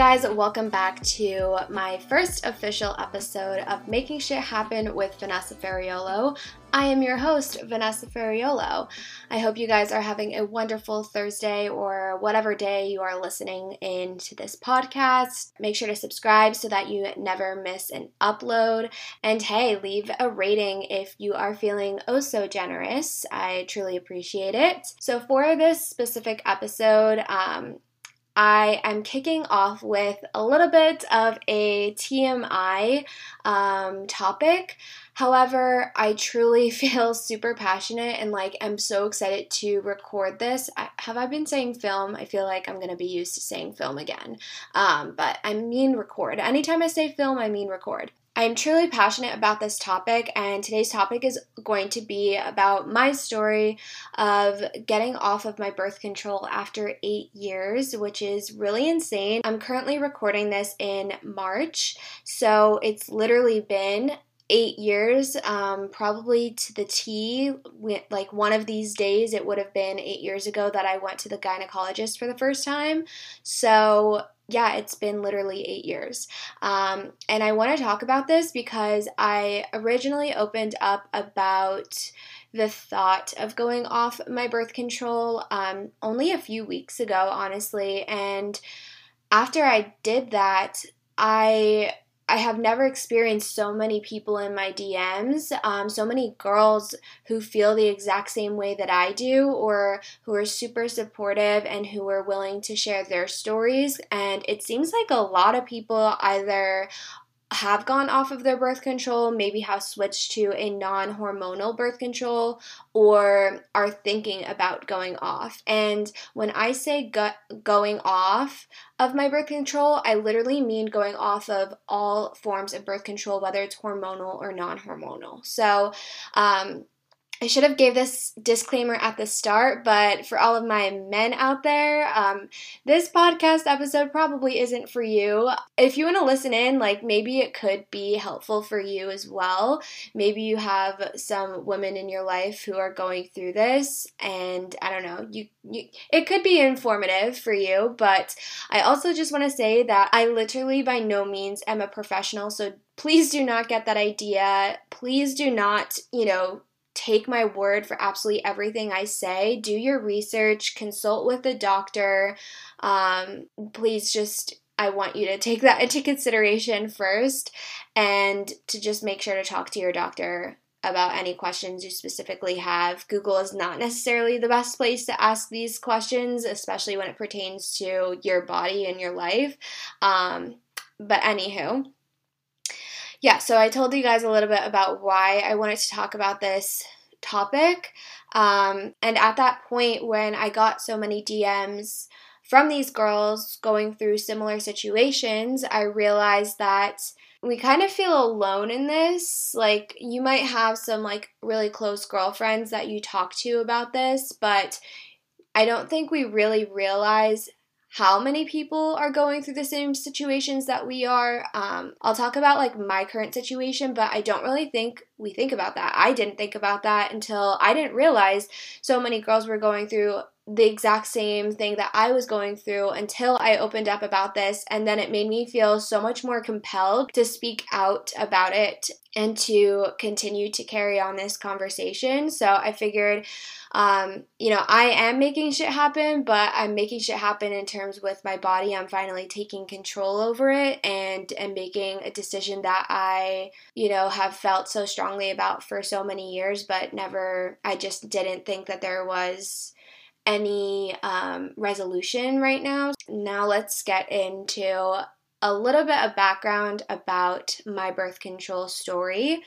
guys, welcome back to my first official episode of Making Shit Happen with Vanessa Ferriolo. I am your host, Vanessa Ferriolo. I hope you guys are having a wonderful Thursday or whatever day you are listening into this podcast. Make sure to subscribe so that you never miss an upload. And hey, leave a rating if you are feeling oh so generous. I truly appreciate it. So, for this specific episode, um, I am kicking off with a little bit of a TMI um, topic. However, I truly feel super passionate and like I'm so excited to record this. I, have I been saying film? I feel like I'm to be used to saying film again. Um, but I mean record. Anytime I say film, I mean record. I'm truly passionate about this topic, and today's topic is going to be about my story of getting off of my birth control after eight years, which is really insane. I'm currently recording this in March, so it's literally been eight years, um, probably to the T. Like one of these days, it would have been eight years ago that I went to the gynecologist for the first time. So yeah, it's been literally eight years. Um, and I want to talk about this because I originally opened up about the thought of going off my birth control um, only a few weeks ago, honestly. And after I did that, I I have never experienced so many people in my DMs, um, so many girls who feel the exact same way that I do, or who are super supportive and who are willing to share their stories. And it seems like a lot of people either have gone off of their birth control, maybe have switched to a non hormonal birth control, or are thinking about going off. And when I say go- going off of my birth control, I literally mean going off of all forms of birth control, whether it's hormonal or non hormonal. So, um, I should have gave this disclaimer at the start, but for all of my men out there, um, this podcast episode probably isn't for you. If you want to listen in, like maybe it could be helpful for you as well. Maybe you have some women in your life who are going through this, and I don't know, you, you it could be informative for you. But I also just want to say that I literally by no means am a professional, so please do not get that idea. Please do not, you know take my word for absolutely everything I say. Do your research, consult with the doctor. Um, please just I want you to take that into consideration first and to just make sure to talk to your doctor about any questions you specifically have. Google is not necessarily the best place to ask these questions, especially when it pertains to your body and your life. Um, but, anywho, yeah, so I told you guys a little bit about why I wanted to talk about this topic. Um, and at that point, when I got so many DMs from these girls going through similar situations, I realized that we kind of feel alone in this. Like, you might have some like really close girlfriends that you talk to about this, but I don't think we really realize how many people are going through the same situations that we are. Um, I'll talk about like my current situation, but I don't really think we think about that. I didn't think about that until I didn't realize so many girls were going through the exact same thing that I was going through until I opened up about this. And then it made me feel so much more compelled to speak out about it and to continue to carry on this conversation. So I figured, um, you know, I am making shit happen, but I'm making shit happen in terms with my body. I'm finally taking control over it and, and making a decision that I, you know, have felt so strongly about for so many years, but never, I just didn't think that there was any um, resolution right now. Now let's get into a little bit of background about my birth control story.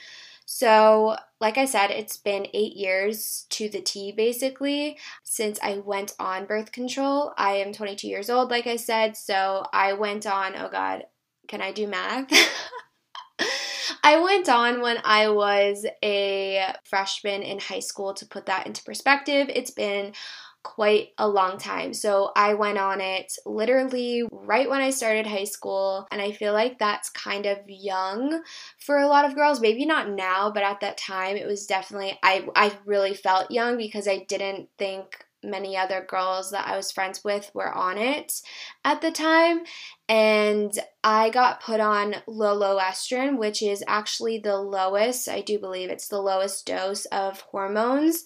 So, like I said, it's been eight years to the T basically since I went on birth control. I am 22 years old, like I said, so I went on, oh God, can I do math? I went on when I was a freshman in high school to put that into perspective. It's been quite a long time. So I went on it literally right when I started high school, and I feel like that's kind of young for a lot of girls. Maybe not now, but at that time it was definitely I I really felt young because I didn't think many other girls that I was friends with were on it at the time. And I got put on Lo Loestrin, which is actually the lowest, I do believe it's the lowest dose of hormones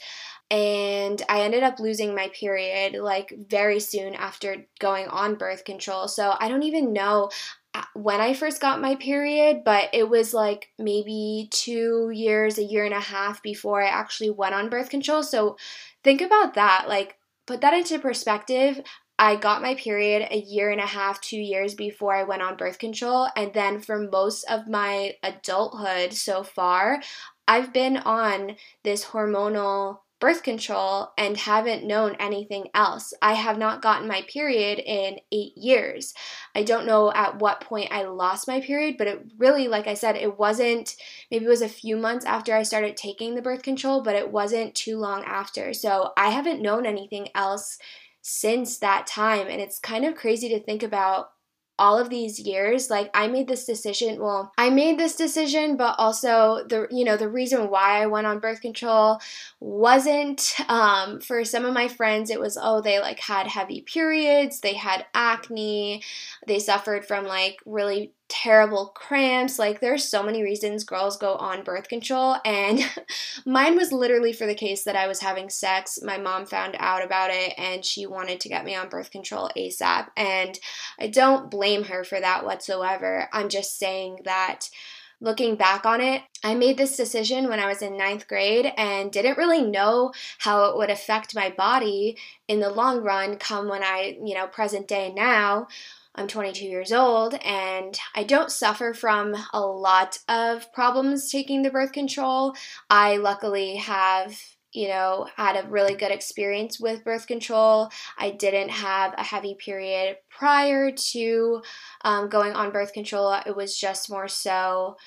and I ended up losing my period like very soon after going on birth control. So I don't even know uh, when I first got my period, but it was like maybe two years, a year and a half before I actually went on birth control. So think about that. Like, put that into perspective. I got my period a year and a half, two years before I went on birth control. And then for most of my adulthood so far, I've been on this hormonal birth control and haven't known anything else. I have not gotten my period in eight years. I don't know at what point I lost my period, but it really, like I said, it wasn't, maybe it was a few months after I started taking the birth control, but it wasn't too long after. So I haven't known anything else since that time. And it's kind of crazy to think about all of these years like i made this decision well i made this decision but also the you know the reason why i went on birth control wasn't um, for some of my friends it was oh they like had heavy periods they had acne they suffered from like really terrible cramps. Like, there's so many reasons girls go on birth control, and mine was literally for the case that I was having sex. My mom found out about it and she wanted to get me on birth control ASAP. And I don't blame her for that whatsoever. I'm just saying that looking back on it, I made this decision when I was in ninth grade and didn't really know how it would affect my body in the long run come when I, you know, present day now. I'm 22 years old and I don't suffer from a lot of problems taking the birth control. I luckily have you know, had a really good experience with birth control. I didn't have a heavy period prior to um, going on birth control. It was just more so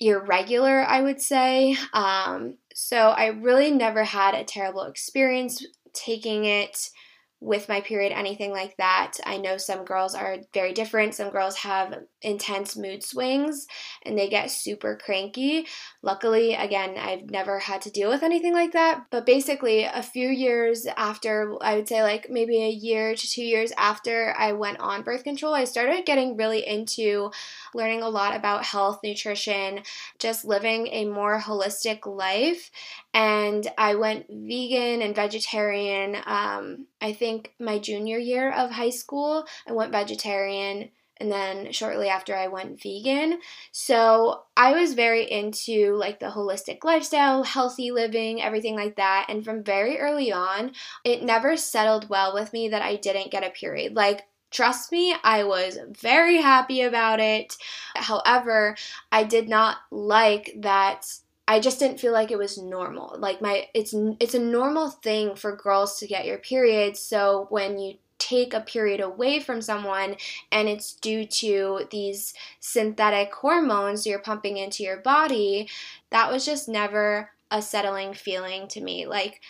irregular, I would say. Um, so I really never had a terrible experience taking it with my period, anything like that. I know some girls are very different. Some girls have intense mood swings and they get super cranky. Luckily, again, I've never had to deal with anything like that. But basically, a few years after, I would say like maybe a year to two years after I went on birth control, I started getting really into learning a lot about health, nutrition, just living a more holistic life. And I went vegan and vegetarian. Um, I think my junior year of high school, I went vegetarian and then shortly after I went vegan. So I was very into like the holistic lifestyle, healthy living, everything like that. And from very early on, it never settled well with me that I didn't get a period. Like Trust me, I was very happy about it. However, I did not like that I just didn't feel like it was normal. Like my it's it's a normal thing for girls to get your period. So when you take a period away from someone and it's due to these synthetic hormones you're pumping into your body, that was just never a settling feeling to me. Like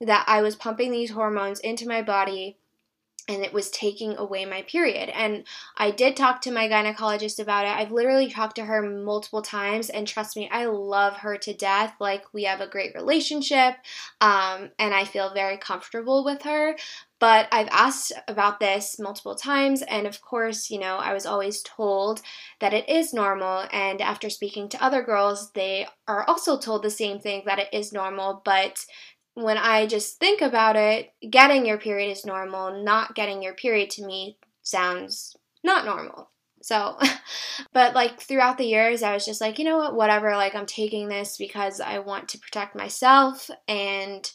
that I was pumping these hormones into my body and it was taking away my period. And I did talk to my gynecologist about it. I've literally talked to her multiple times, and trust me, I love her to death. Like, we have a great relationship, um, and I feel very comfortable with her. But I've asked about this multiple times, and of course, you know, I was always told that it is normal. And after speaking to other girls, they are also told the same thing that it is normal, but when I just think about it, getting your period is normal. Not getting your period to me sounds not normal. So, but like throughout the years, I was just like, you know what, whatever. Like, I'm taking this because I want to protect myself and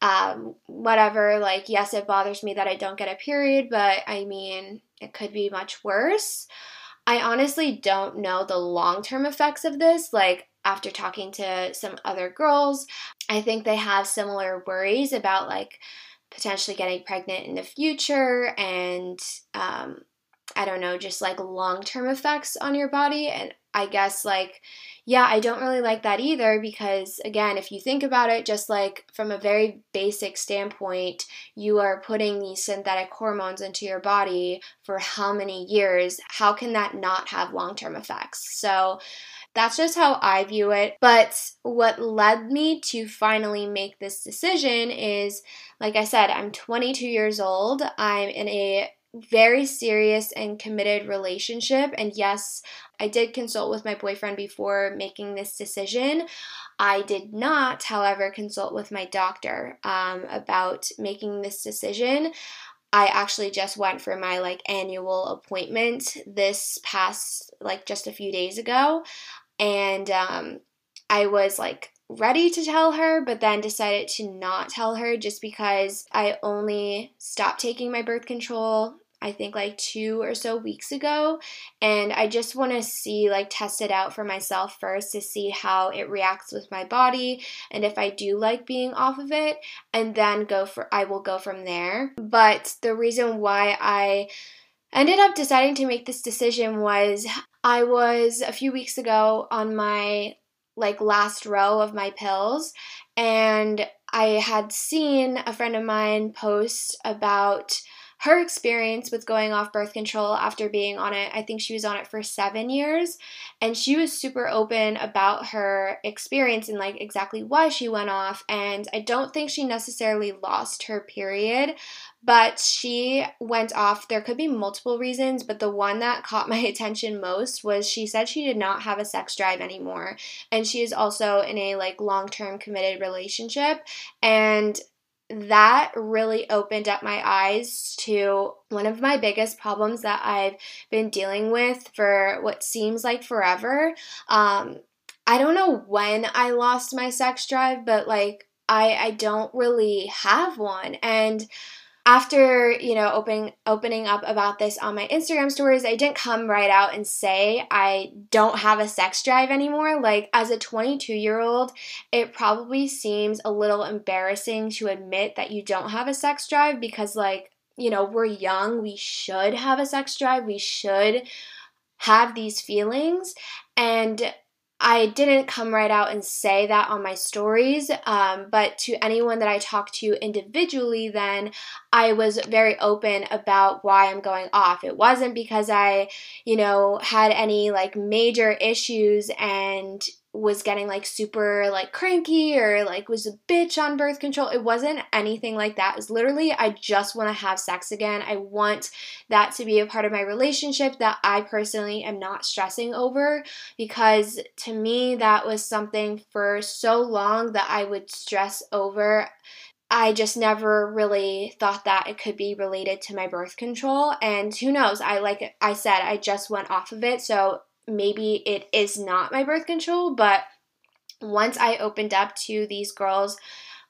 um, whatever. Like, yes, it bothers me that I don't get a period, but I mean, it could be much worse. I honestly don't know the long term effects of this. Like, after talking to some other girls, I think they have similar worries about like potentially getting pregnant in the future and um, I don't know, just like long term effects on your body. And I guess, like, yeah, I don't really like that either because, again, if you think about it, just like from a very basic standpoint, you are putting these synthetic hormones into your body for how many years? How can that not have long term effects? So, that's just how I view it. But what led me to finally make this decision is like I said, I'm 22 years old. I'm in a very serious and committed relationship. And yes, I did consult with my boyfriend before making this decision. I did not, however, consult with my doctor um, about making this decision. I actually just went for my like annual appointment this past like just a few days ago and um, I was like ready to tell her, but then decided to not tell her just because I only stopped taking my birth control. I think like two or so weeks ago, and I just want to see, like, test it out for myself first to see how it reacts with my body and if I do like being off of it, and then go for, I will go from there. But the reason why I ended up deciding to make this decision was I was a few weeks ago on my like last row of my pills and I had seen a friend of mine post about her experience with going off birth control after being on it. I think she was on it for seven years. And she was super open about her experience and like exactly why she went off. And I don't think she necessarily lost her period, but she went off. There could be multiple reasons, but the one that caught my attention most was she said she did not have a sex drive anymore. And she is also in a like long term committed relationship. And that really opened up my eyes to one of my biggest problems that I've been dealing with for what seems like forever. Um, I don't know when I lost my sex drive, but like I I don't really have one and after you know opening opening up about this on my Instagram stories, I didn't come right out and say I don't have a sex drive anymore. Like as a 22 year old, it probably seems a little embarrassing to admit that you don't have a sex drive because like you know we're young, we should have a sex drive, we should have these feelings and I didn't come right out and say that on my stories, um, but to anyone that I talked to individually, then I was very open about why I'm going off. It wasn't because I, you know, had any like major issues and was getting like super like cranky or like was a bitch on birth control. It wasn't anything like that. It was literally I just want to have sex again. I want that to be a part of my relationship that I personally am not stressing over because to me that was something for so long that I would stress over. I just never really thought that it could be related to my birth control and who knows I like I said I just went off of it so maybe it is not my birth control, but once I opened up to these girls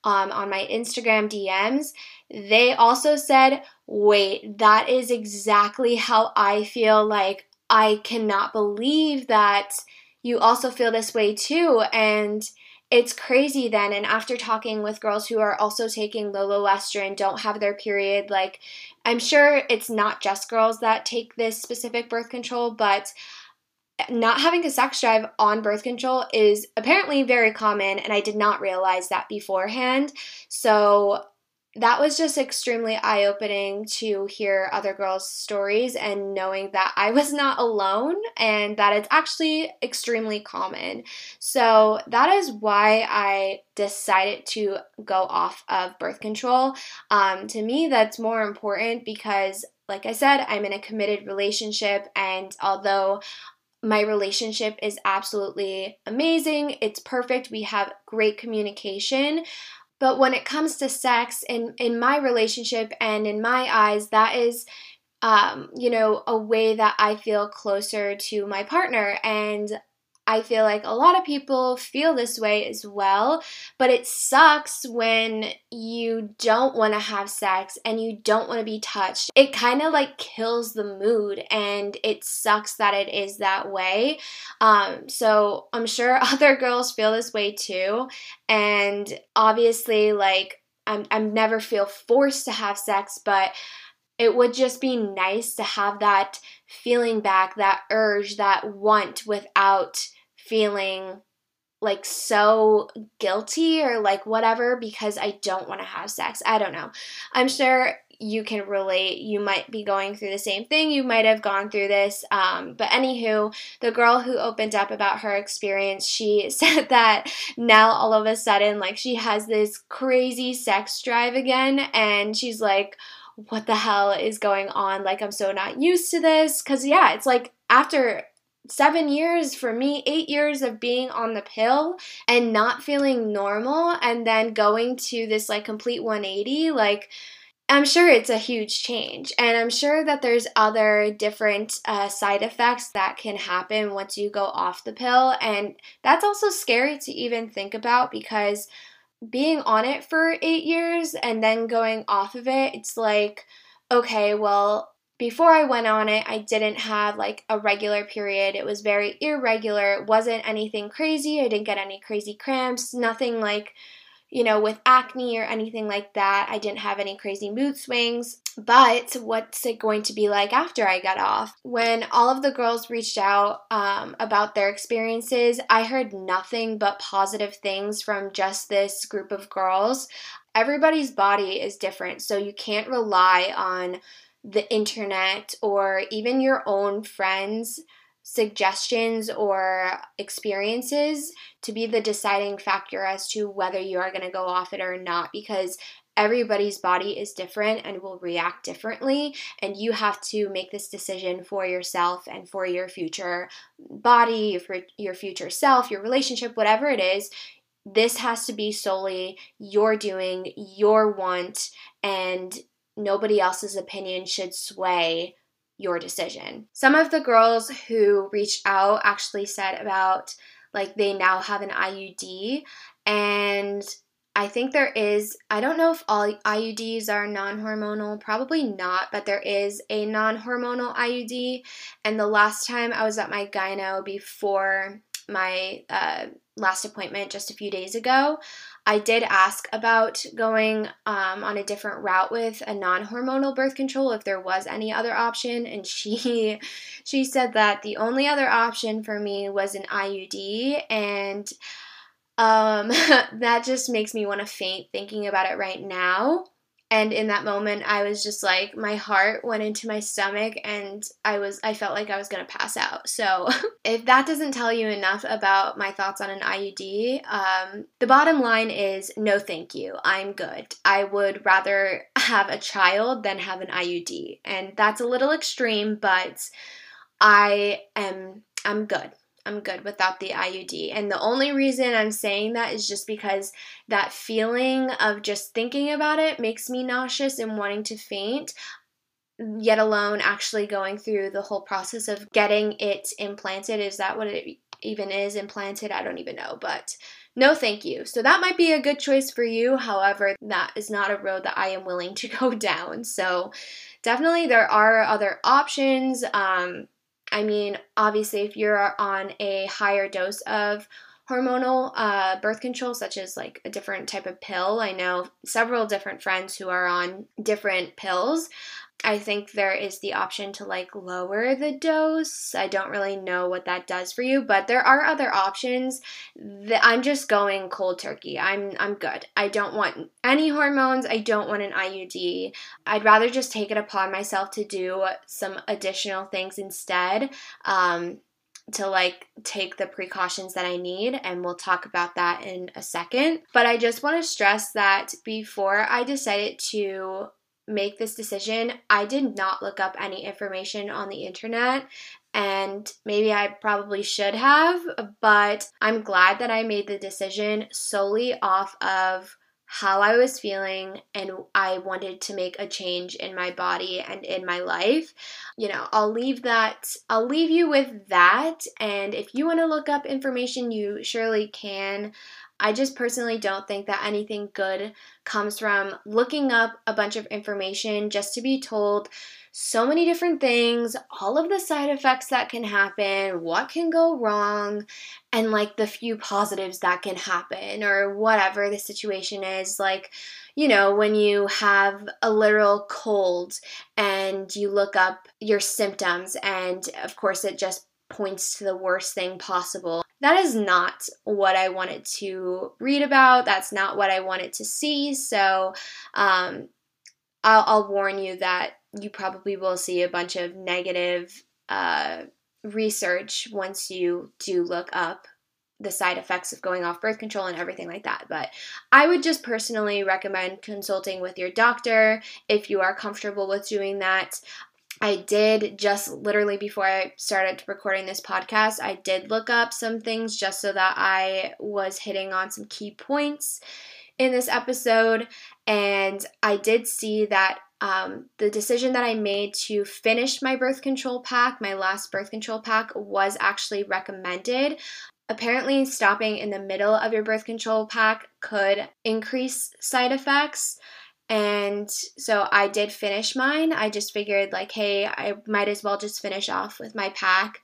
um, on my Instagram DMs, they also said, wait, that is exactly how I feel. Like, I cannot believe that you also feel this way too. And it's crazy then. And after talking with girls who are also taking Lo Loestrin, don't have their period, like, I'm sure it's not just girls that take this specific birth control, but not having a sex drive on birth control is apparently very common, and I did not realize that beforehand. So that was just extremely eye opening to hear other girls' stories and knowing that I was not alone and that it's actually extremely common. So, that is why I decided to go off of birth control. Um, to me, that's more important because like I said, I'm in a committed relationship, and although my relationship is absolutely amazing. It's perfect. We have great communication. But when it comes to sex in in my relationship and in my eyes, that is um, you know, a way that I feel closer to my partner and I feel like a lot of people feel this way as well, but it sucks when you don't want to have sex and you don't want to be touched. It kind of like kills the mood and it sucks that it is that way. Um, so I'm sure other girls feel this way too. And obviously, like, I'm, I'm never feel forced to have sex, but it would just be nice to have that feeling back, that urge, that want without feeling like so guilty or like whatever because I don't want to have sex. I don't know. I'm sure you can relate. You might be going through the same thing. You might have gone through this. Um, but anywho, the girl who opened up about her experience, she said that now all of a sudden, like, she has this crazy sex drive again. And she's like, what the hell is going on? Like, I'm so not used to this. Cause, yeah, it's like after seven years for me, eight years of being on the pill and not feeling normal, and then going to this like complete 180, like, I'm sure it's a huge change. And I'm sure that there's other different uh, side effects that can happen once you go off the pill. And that's also scary to even think about because being on it for eight years and then going off of it, it's like, okay, well, before I went on it, I didn't have like a regular period. It was very irregular. It wasn't anything crazy. I didn't get any crazy cramps, nothing like, you know, with acne or anything like that. I didn't have any crazy mood swings. But what's it going to be like after I got off? When all of the girls reached out um, about their experiences, I heard nothing but positive things from just this group of girls. Everybody's body is different, so you can't rely on the internet or even your own friends' suggestions or experiences to be the deciding factor as to whether you are going to go off it or not because everybody's body is different and will react differently and you have to make this decision for yourself and for your future body for your future self your relationship whatever it is. This has to be solely your doing your want and nobody else's opinion should sway your decision. Some of the girls who reached out actually said about like they now have an IUD and I think there is, I don't know if all IUDs are non hormonal, probably not, but there is a non hormonal IUD. And the last time I was at my gyno before my uh, last appointment just a few days ago, I did ask about going um, on a different route with a non-hormonal birth control if there was any other option, and she she said that the only other option for me was an IUD, and um, that just makes me want to faint thinking about it right now. And in that moment, I was just like, my heart went into my stomach and I was, I felt like I was gonna pass out. So, if that doesn't tell you enough about my thoughts on an IUD, um, the bottom line is no thank you. I'm good. I would rather have a child than have an IUD. And that's a little extreme, but I am, I'm good. I'm good without the IUD. And the only reason I'm saying that is just because that feeling of just thinking about it makes me nauseous and wanting to faint, yet alone actually going through the whole process of getting it implanted. Is that what it even is implanted? I don't even know, but no thank you. So that might be a good choice for you. However, that is not a road that I am willing to go down. So definitely there are other options. Um, I mean, obviously, if you're on a higher dose of hormonal uh, birth control, such as like a different type of pill, I know several different friends who are on different pills. I think there is the option to like lower the dose. I don't really know what that does for you, but there are other options. I'm just going cold turkey. I'm I'm good. I don't want any hormones. I don't want an IUD. I'd rather just take it upon myself to do some additional things instead. Um, to like take the precautions that I need, and we'll talk about that in a second. But I just want to stress that before I decided to make this decision, I did not look up any information on the internet. And maybe I probably should have, but I'm glad that I made the decision solely off of how I was feeling and I wanted to make a change in my body and in my life. You know, I'll leave that, I'll leave you with that. And if you want to look up information, you surely can. I just personally don't think that anything good comes from looking up a bunch of information just to be told so many different things, all of the side effects that can happen, what can go wrong, and like the few positives that can happen, or whatever the situation is. Like, you know, when you have a literal cold and you look up your symptoms, and of course, it just points to the worst thing possible. That is not what I wanted to read about. That's not what I wanted to see. So, um, I'll, I'll warn you that you probably will see a bunch of negative uh, research once you do look up the side effects of going off birth control and everything like that. But I would just personally recommend consulting with your doctor if you are comfortable with doing that. I did just literally before I started recording this podcast, I did look up some things just so that I was hitting on some key points in this episode. And I did see that um, the decision that I made to finish my birth control pack, my last birth control pack, was actually recommended. Apparently, stopping in the middle of your birth control pack could increase side effects. And so I did finish mine. I just figured, like, hey, I might as well just finish off with my pack.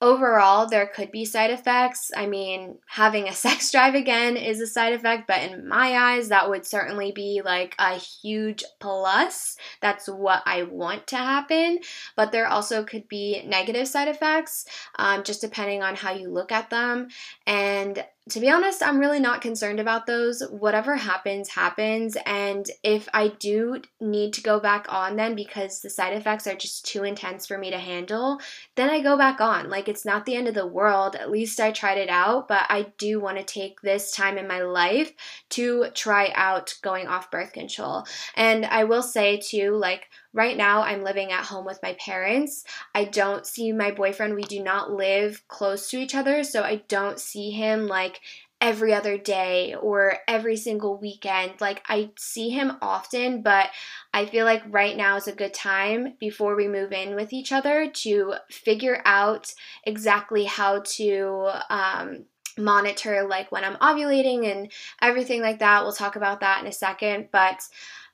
Overall, there could be side effects. I mean, having a sex drive again is a side effect, but in my eyes, that would certainly be like a huge plus. That's what I want to happen. But there also could be negative side effects, um, just depending on how you look at them. And to be honest, I'm really not concerned about those. Whatever happens, happens. And if I do need to go back on then because the side effects are just too intense for me to handle, then I go back on. Like, it's not the end of the world. At least I tried it out, but I do want to take this time in my life to try out going off birth control. And I will say, too, like, Right now, I'm living at home with my parents. I don't see my boyfriend. We do not live close to each other, so I don't see him like every other day or every single weekend. Like, I see him often, but I feel like right now is a good time before we move in with each other to figure out exactly how to. Um, monitor like when I'm ovulating and everything like that. We'll talk about that in a second, but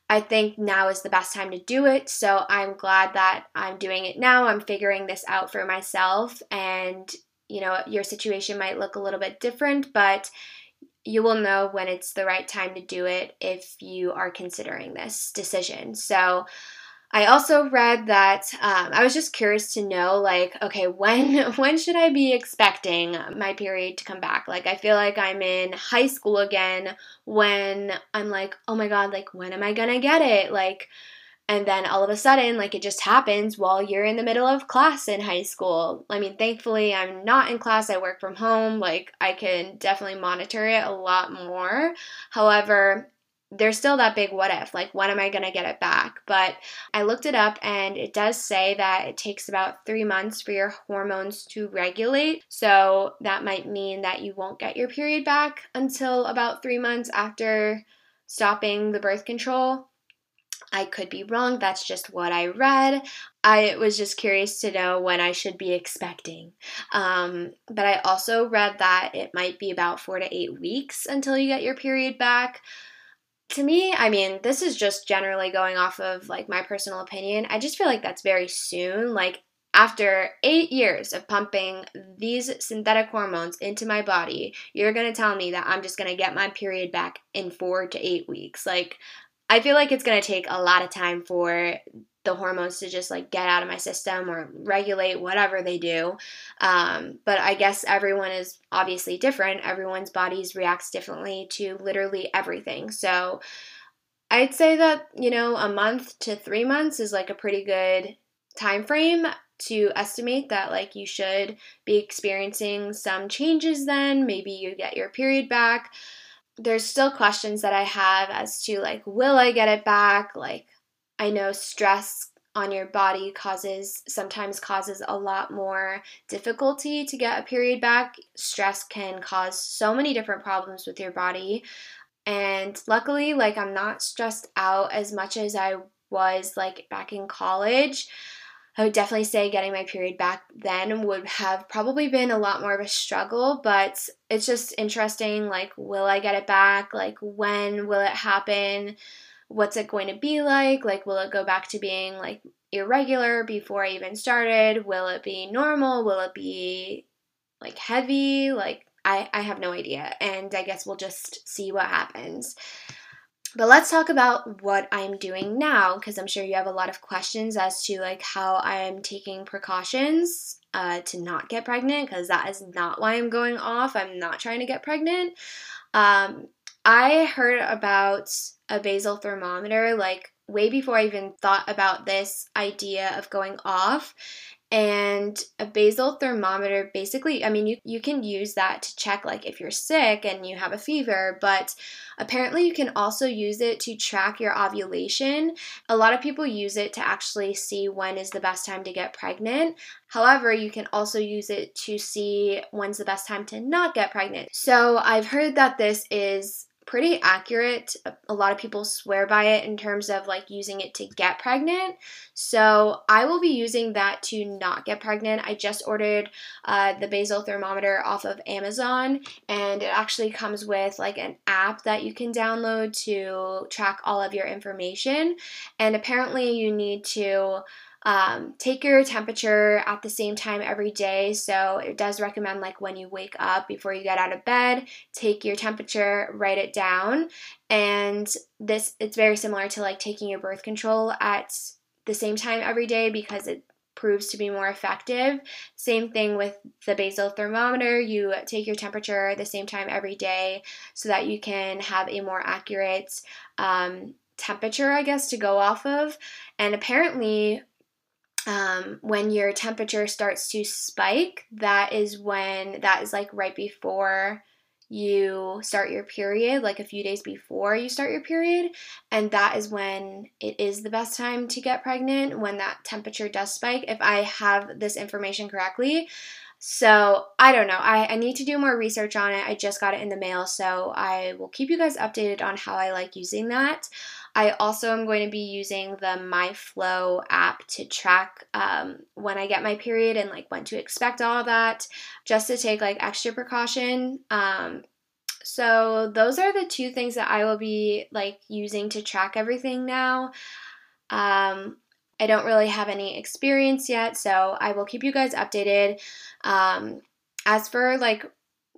I think now is the best time to do it. So I'm glad that I'm doing it now. I'm figuring this out for myself. And, you know, your situation might look a little bit different, but you will know when it's the right time to do it if you are considering this decision. So, I also read that um, I was just curious to know, like, okay, when when should I be expecting my period to come back? Like, I feel like I'm in high school again when I'm like, oh my god, like, when am I gonna get it? Like, and then all of a sudden, like, it just happens while you're in the middle of class in high school. I mean, thankfully, I'm not in class. I work from home. Like, I can definitely monitor it a lot more. However, there's still that big what if like when am i going to get it back but i looked it up and it does say that it takes about three months for your hormones to regulate so that might mean that you won't get your period back until about three months after stopping the birth control I could be wrong. That's just what I read. I was just curious to know when I should be expecting. Um, but I also read that it might be about four to eight weeks until you get your period back to me, I mean, this is just generally going off of like my personal opinion. I just feel like that's very soon. Like after eight years of pumping these synthetic hormones into my body, you're gonna tell me that I'm just gonna get my period back in four to eight weeks. Like, I feel like it's gonna take a lot of time for the hormones to just like get out of my system or regulate whatever they do. Um, but I guess everyone is obviously different. Everyone's bodies reacts differently to literally everything. So I'd say that, you know, a month to 3 months is like a pretty good time frame to estimate that like you should be experiencing some changes then, maybe you get your period back. There's still questions that I have as to like will I get it back? Like I know stress on your body causes sometimes causes a lot more difficulty to get a period back. Stress can cause so many different problems with your body. And luckily, like I'm not stressed out as much as I was like back in college. I would definitely say getting my period back then would have probably been a lot more of a struggle, but it's just interesting like will I get it back? Like when will it happen? what's it going to be like? Like, will it go back to being like irregular before I even started? Will it be normal? Will it be like heavy? Like, I, I have no idea. And I guess we'll just see what happens. But let's talk about what I'm doing now because I'm sure you have a lot of questions as to like how I'm taking precautions uh, to not get pregnant because that is not why I'm going off. I'm not trying to get pregnant. Um, I heard about a basal thermometer like way before I even thought about this idea of going off. And a basal thermometer basically, I mean, you, you can use that to check like if you're sick and you have a fever, but apparently you can also use it to track your ovulation. A lot of people use it to actually see when is the best time to get pregnant. However, you can also use it to see when's the best time to not get pregnant. So I've heard that this is pretty accurate. A lot of people swear by it in terms of like using it to get pregnant. So I will be using that to not get pregnant. I just ordered uh, the basal thermometer off of Amazon, and it actually comes with like an app that you can download to track all of your information. And apparently, you need to um, take your temperature at the same time every day. So it does recommend like when you wake up before you get out of bed, take your temperature, write it down. And this it's very similar to like taking your birth control at the same time every day because it proves to be more effective. Same thing with the basal thermometer. You take your temperature the same time every day so that you can have a more accurate um, temperature, I guess, to go off of. And apparently, um, when your temperature starts to spike, that is when that is like right before you start your period, like a few days before you start your period, and that is when it is the best time to get pregnant when that temperature does spike. If I have this information correctly, so I don't know. I, I need to do more research on it. I just got it in the mail, so I will keep you guys updated on how I like using that. I also am going to be using the MyFlo app to track um, when I get my period and like when to expect all that, just to take like extra precaution. Um, so those are the two things that I will be like using to track everything now. Um, I don't really have any experience yet, so I will keep you guys updated. Um, as for like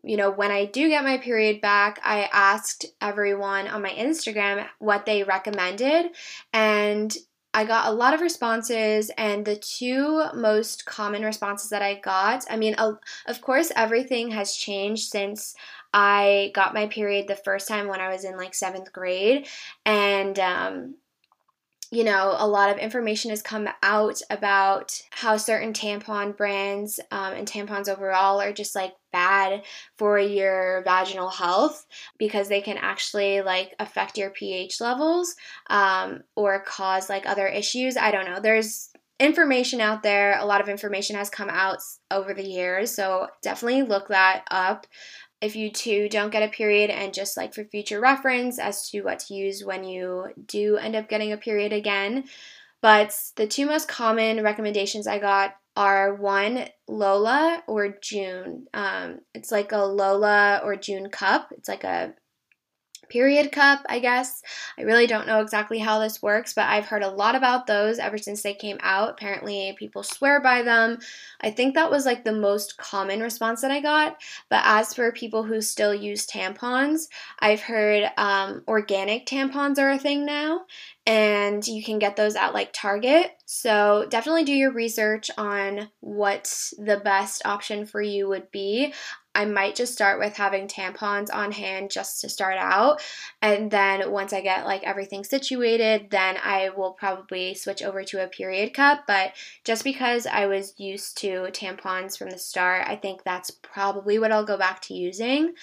you know, when I do get my period back, I asked everyone on my Instagram what they recommended, and I got a lot of responses, and the two most common responses that I got I mean, of course, everything has changed since I got my period the first time when I was in like seventh grade, and um, you know, a lot of information has come out about how certain tampon brands um, and tampons overall are just like bad for your vaginal health because they can actually like affect your pH levels um, or cause like other issues. I don't know. There's information out there. A lot of information has come out over the years, so definitely look that up if you too don't get a period and just like for future reference as to what to use when you do end up getting a period again. But the two most common recommendations I got are one Lola or June. Um, it's like a Lola or June cup. It's like a period cup, I guess. I really don't know exactly how this works, but I've heard a lot about those ever since they came out. Apparently, people swear by them. I think that was like the most common response that I got. But as for people who still use tampons, I've heard um, organic tampons are a thing now, and you can get those at like Target. So definitely do your research on what the best option for you would be. I might just start with having tampons on hand just to start out. And then once I get like everything situated, then I will probably switch over to a period cup. But just because I was used to tampons from the start, I think that's probably what I'll go back to using.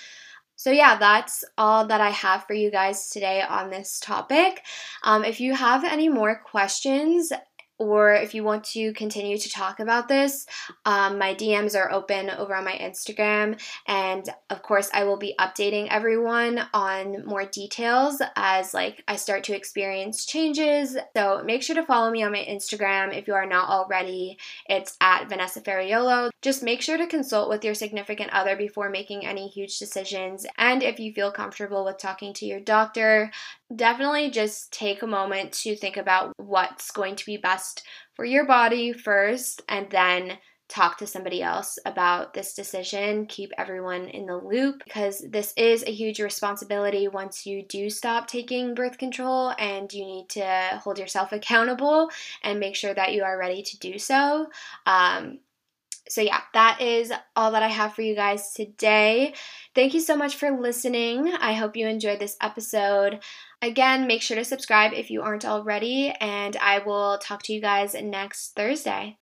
So, yeah, that's all that I have for you guys today on this topic. Um, if you have any more questions, or if you want to continue to talk about this, um, my DMs are open over on my Instagram. And of course, I will be updating everyone on more details as like I start to experience changes. So make sure to follow me on my Instagram if you are not already. It's at Vanessa Ferriolo. Just make sure to consult with your significant other before making any huge decisions. And if you feel comfortable with talking to your doctor, definitely just take a moment to think about what's going to be best for your body first and then talk to somebody else about this decision. Keep everyone in the loop because this is a huge responsibility once you do stop taking birth control and you need to hold yourself accountable and make sure that you are ready to do so. Um, so, yeah, that is all that I have for you guys today. Thank you so much for listening. I hope you enjoyed this episode. Again, make sure to subscribe if you aren't already, and I will talk to you guys next Thursday.